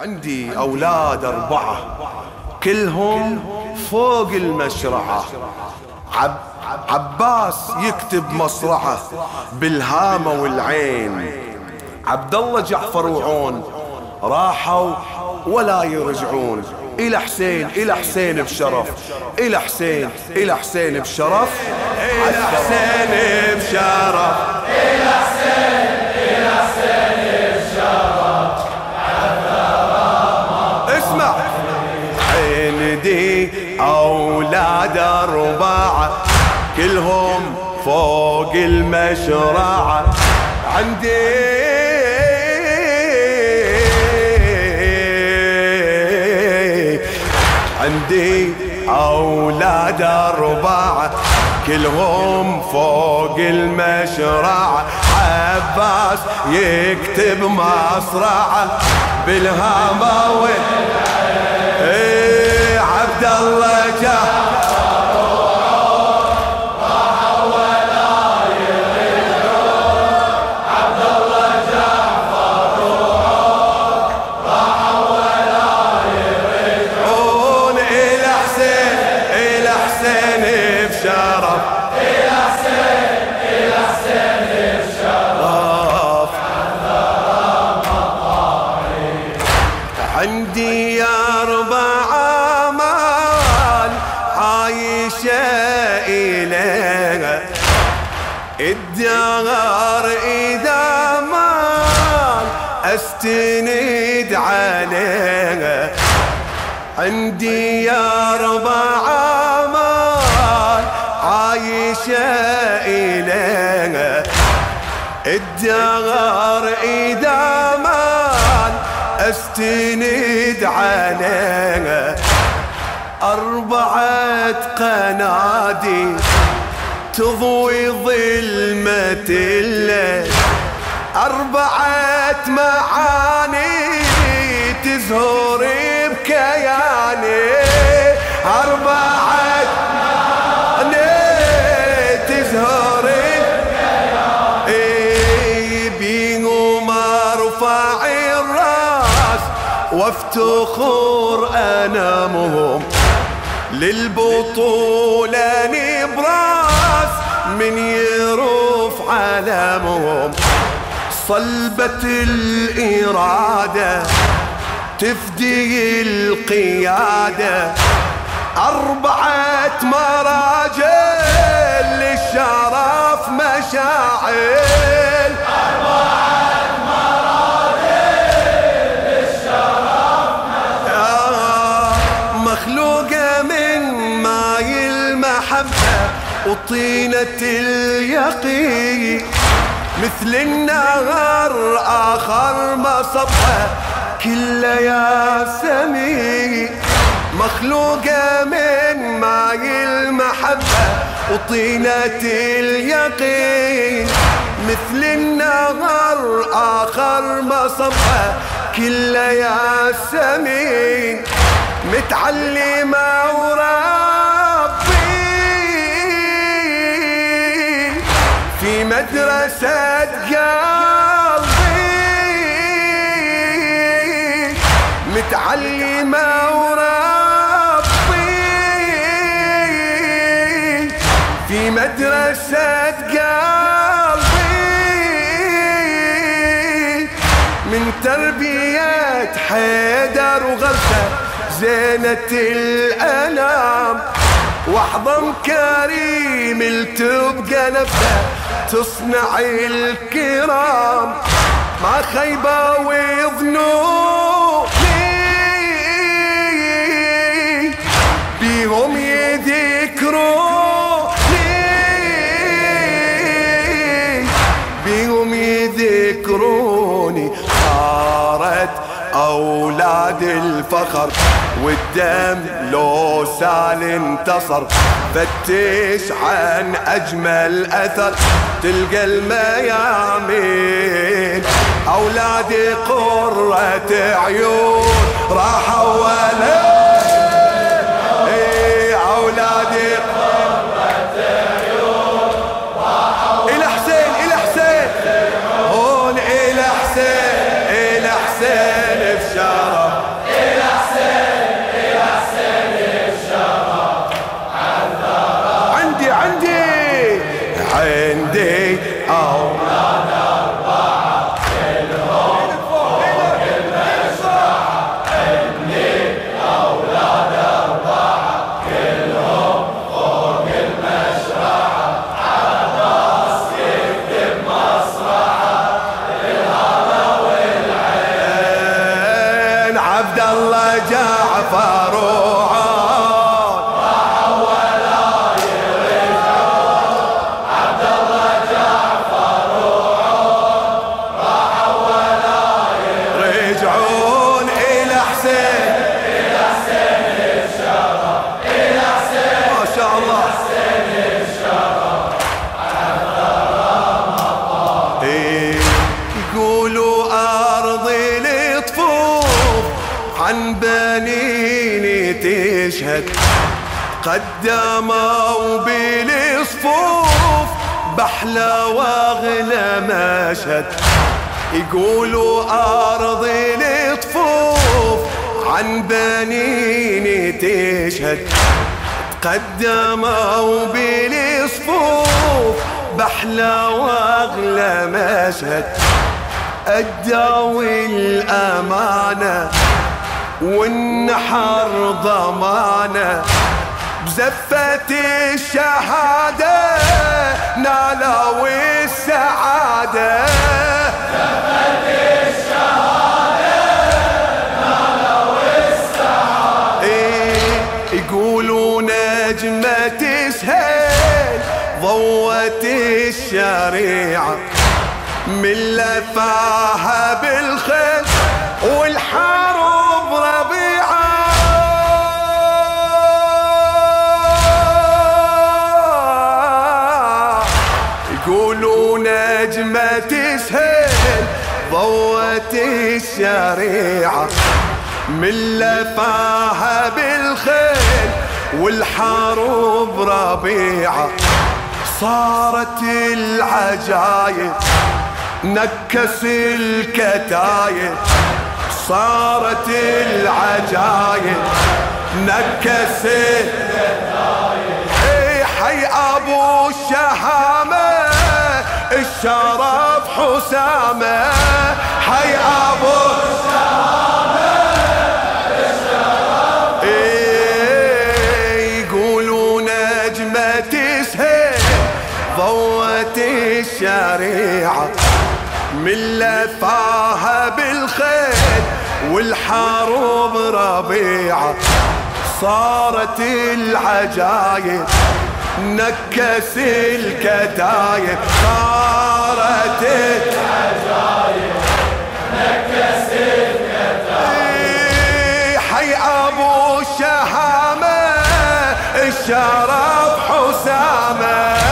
عندي أولاد أربعة. كلهم فوق المشرعة. عب عباس يكتب مصرعة بالهامة والعين. عبد الله جعفر وعون راحوا ولا يرجعون. إلى حسين إلى حسين بشرف. إلى حسين إلى حسين بشرف. إلى حسين بشرف. إلى حسين كلهم فوق المشرعة. عندي عندي أولاد أربعة كلهم فوق المشرع عباس يكتب مصرعة بالهامة إيه عبد الله الدهر إذا ما أستند عليه عندي يا ربع مال عايشة إليه الدهر إذا ما أستند عليه أربعة قناديل تضوي ظلمة الليل. أربعة معاني تزهر بكياني. أربعة معاني تزهر بكياني. بيهم أرفع الراس وافتخر أنامهم. للبطولة نبراس من يروف علامهم صلبة الإرادة تفدي القيادة. أربعة مراجل للشرف مشاعل. وطينة اليقين مثل النهر آخر ما صبها كل يا سمي مخلوقة من ماي المحبة وطينة اليقين مثل النهر آخر ما صبها كل يا سمين. متعلمة وربي مدرسة قلبي متعلمة وربي. في مدرسة قلبي من تربية حيدر وغرسة زينة الأنام. واحضن كريم تبقى نفسه تصنع الكرام ما خيبة وظنوني بيهم يذكروني بيهم يذكروني. صارت أولاد الفخر. والدم لو سال انتصر فتش عن أجمل أثر. تلقى الميامين أولادي قرة عيون. يقولوا أرضي لطفوف عن بنيني تشهد. قدموا بالصفوف بحلى وأغلى مشهد. ادوا الأمانة والنحر ضمانة. بزفة الشهادة نالوا السعادة. زفة الشهادة نالوا السعادة إيه يقولوا نجمة سهيل ضوت الشريعة. من لفاها بالخيل والحرب يقولوا نجمة سهيل ضوت الشريعة. من لفاها بالخيل والحروب ربيعة. صارت العجايب نكس الكتايب. صارت العجايب نكس الكتايب. حي أبو الشهامة. الشرف حسامة. حي أبو الشهامه الشرف. إيه يقولوا نجمة سهيل ضوت الشريعة. من لفاها بالخيل والحروب ربيعة. صارت العجايب. نكس الكتايب صارت العجايب نكس الكتايب حي أبو الشهامة الشرف حسامة.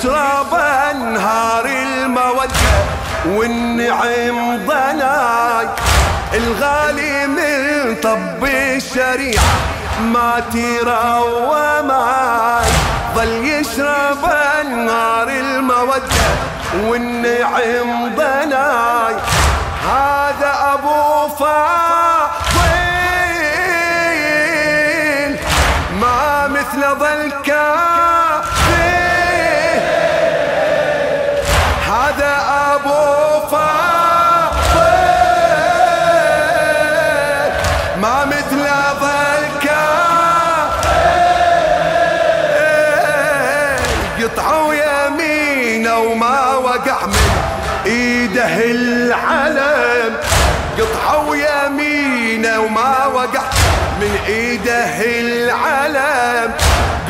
يشرب أنهار المودة والنعم ضناي. الغالي من طب الشريعة ما تروى ماي ظل يشرب أنهار المودة والنعم ضناي. هذا أبو فاضل. ما مثل ظل من ايده العلم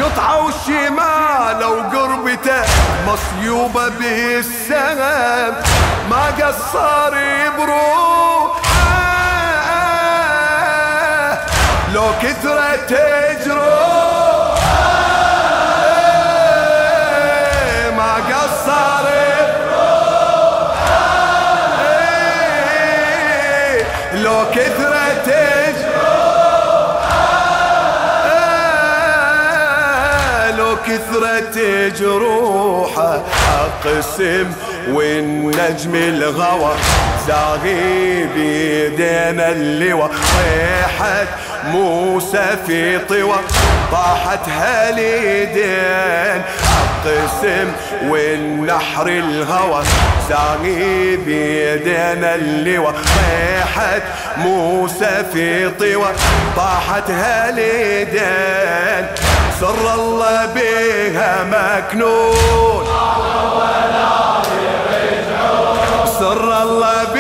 قطعوا شماله وقربته مصيوبة بالسهم ما قصر بروحه لو كثرت تجروح ما قصر لو كثرت لو كثرت جروحه أقسم والنجم الغوى زاغي بيدينا اللوى طيحت موسى في طوى. طاحت هاليدين القسم والنحر الهوى ساقي بيدينا اللوى طيحت موسى في طوى. طاحت هاليدين سر الله بها مكنون. سر الله بينا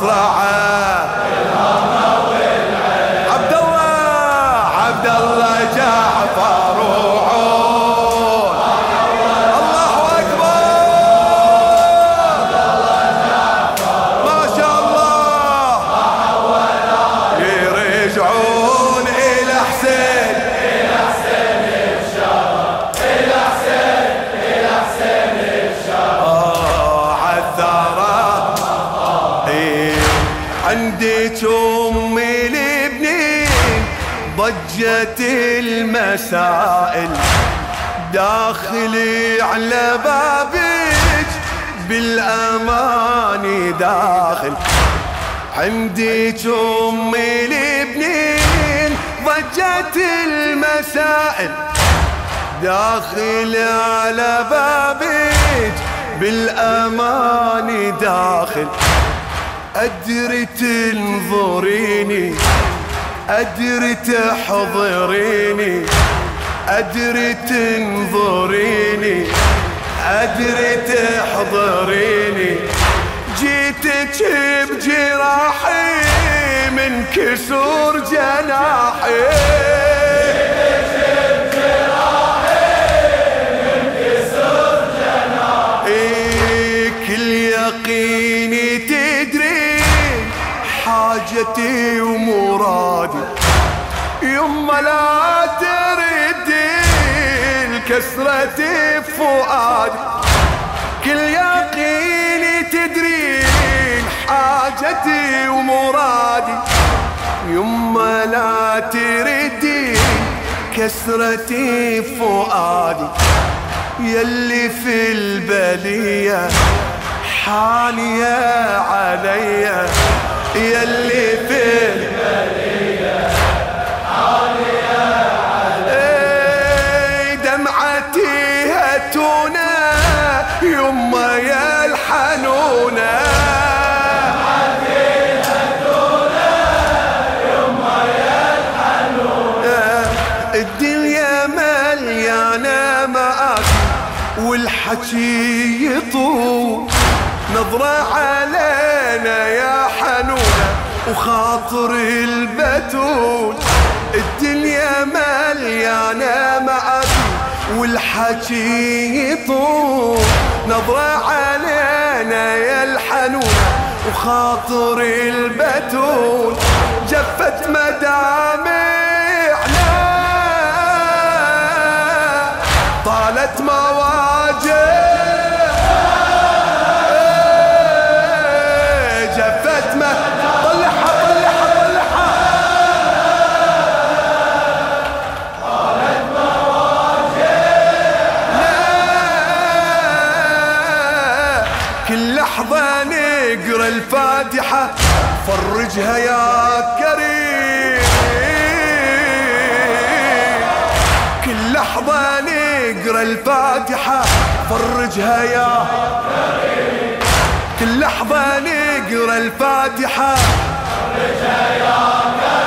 مصرعه المسائل داخلي على بابك بالامان داخل. عندك امي البنين ضجت المسائل داخل على بابك بالامان داخل. أدري تنظريني أدري تحضريني. أدري تنظريني أدري تحضريني. جيتك بجراحي من كسور جناحي. تدري حاجتي ومرادي. يما لا تردي الكسرة فؤادي كل يقيني تدرين حاجتي ومرادي. يما لا تردين كسرتي فؤادي. يلي في البلية حالية عليا. يلي في البلية حالية والحكي يطول. نظرة علينا يا حنونة وخاطر البتول الدنيا مليانة مآسي والحكي يطول. نظرة علينا يا الحنونة وخاطر البتول جفت مدامعنا طالت مواجه فرجها يا كل لحظة نقرأ الفاتحة. فرجها يا كريم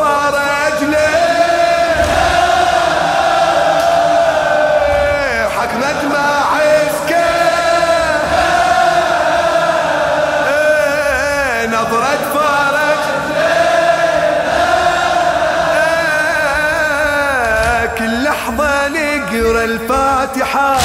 نظرة فرج ليه احمد معي سكينة نظرة فرج كل لحظة نقرأ الفاتحة.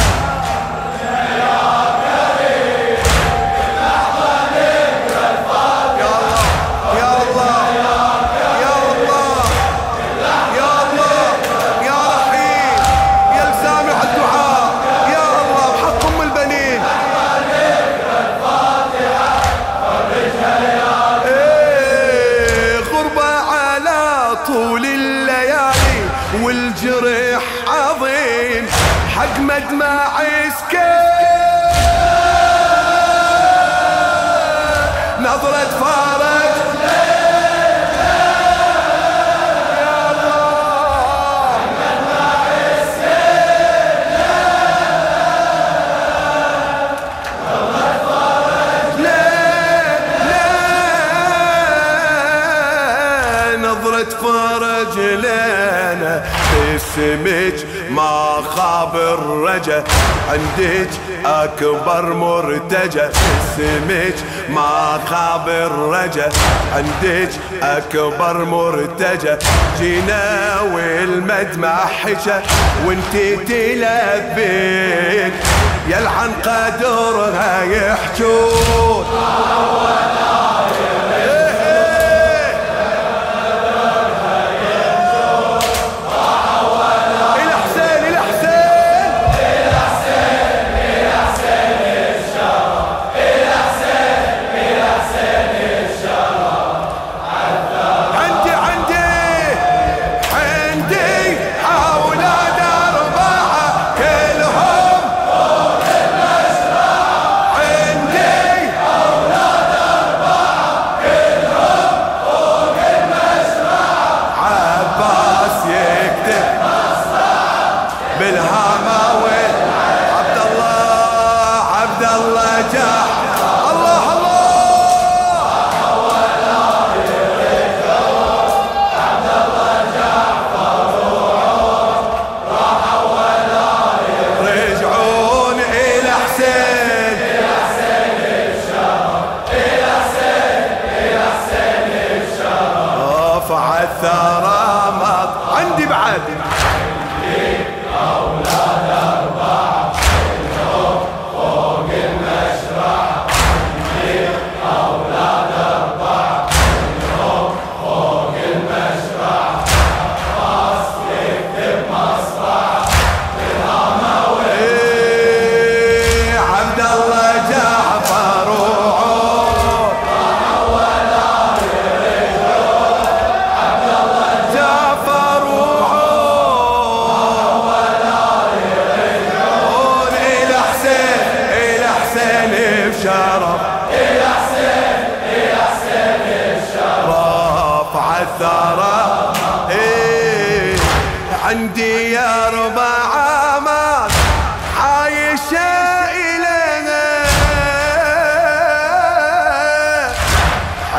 نظرة فرج لنا اسمك ما خاب الرجا. عندك أكبر مرتجى اسمك ما خاب الرجا. عندك أكبر مرتجى جينا والمدمع حجى وانتي تلبين يلعن قدرها يحجون.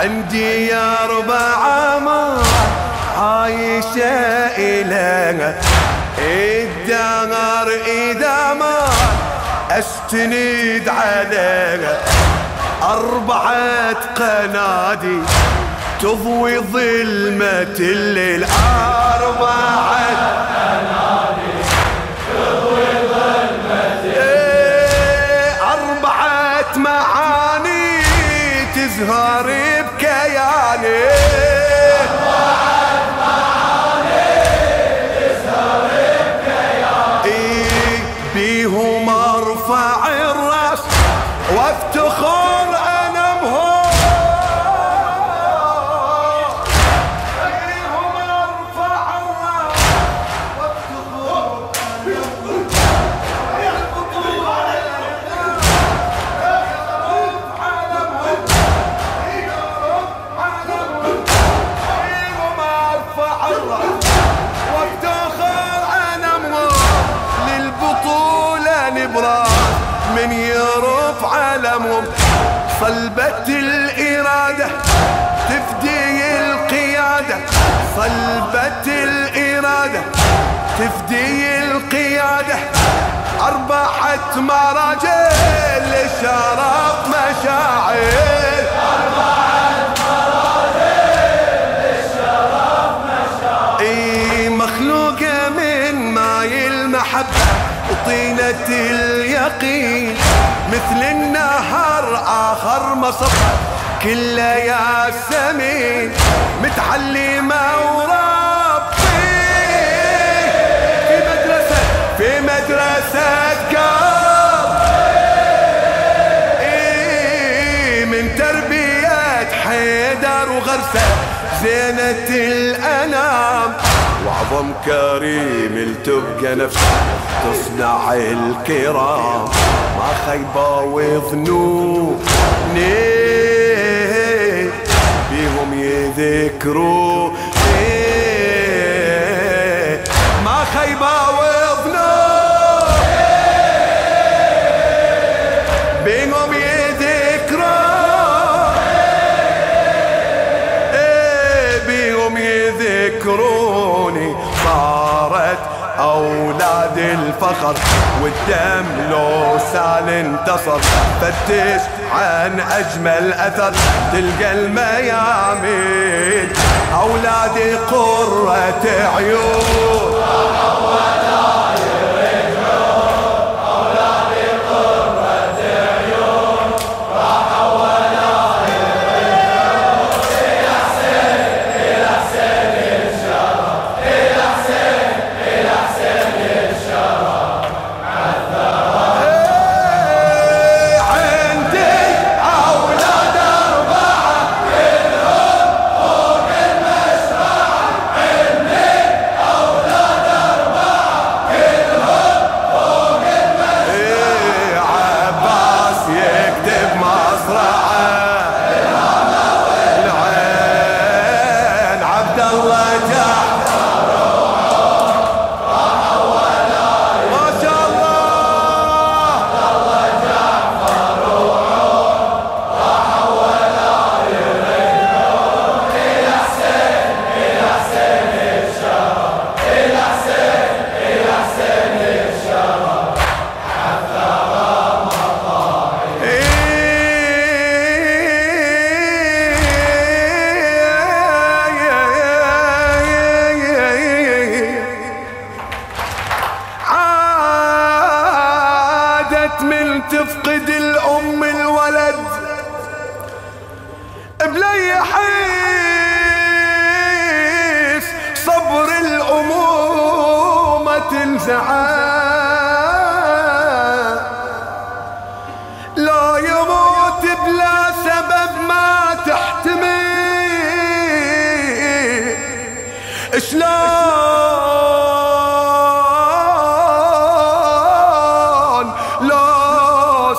عندي يا ربع عامات عايشة إليها الدهر إذا ما أستند عليها أربعة قنادي تضوي ظلمة الليل أربعة تضوي ظلمة الليل أربعة معاني تزهر بكياني بيهم أرفع الرأس وأفتخر صلبة الإرادة تفدي القيادة أربعة مراجل لشرف مشاعر أربعة مراجل لشرف مشاعر إي مخلوقة من ماي المحبة وطينة اليقين مثل النهر آخر مصب كله يا سمين متعلمة وربي. في مدرسة في مدرسة قلب إيه من تربية حيدر وغرسة زينة الأنام. وعظم كريم التبقى نفسه تصنع الكرام. ما خيبة وظنون. بيهم الفخر والدم لو سال انتصر فتش عن أجمل أثر. تلقى الميامين اولادي قرة عيون.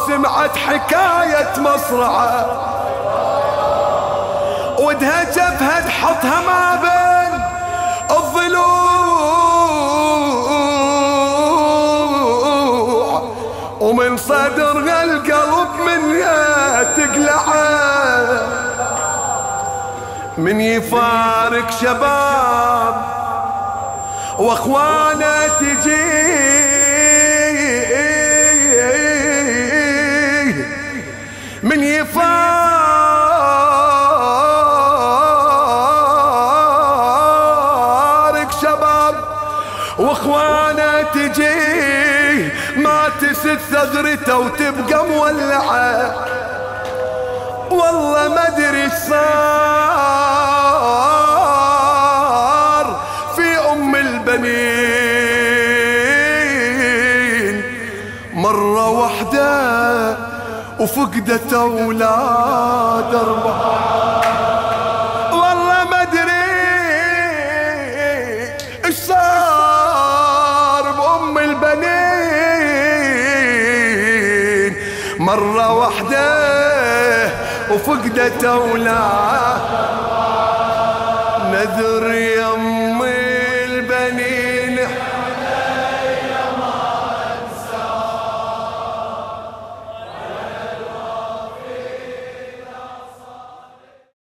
سمعت حكاية مصرعة. ودها جبهة تحطها ما بين الضلوع. ومن صدرها القلب من يا تقلعه. من يفارق شباب وأخوانه تجي من يفارق شباب واخوانه تجي ما تسد ثغرته وتبقى مولعة. والله ما أدري صار. وفقدت أولاد اربعة والله ما أدري إيش صار بأم البنين. مرة واحدة وفقدت أولاد نذر يم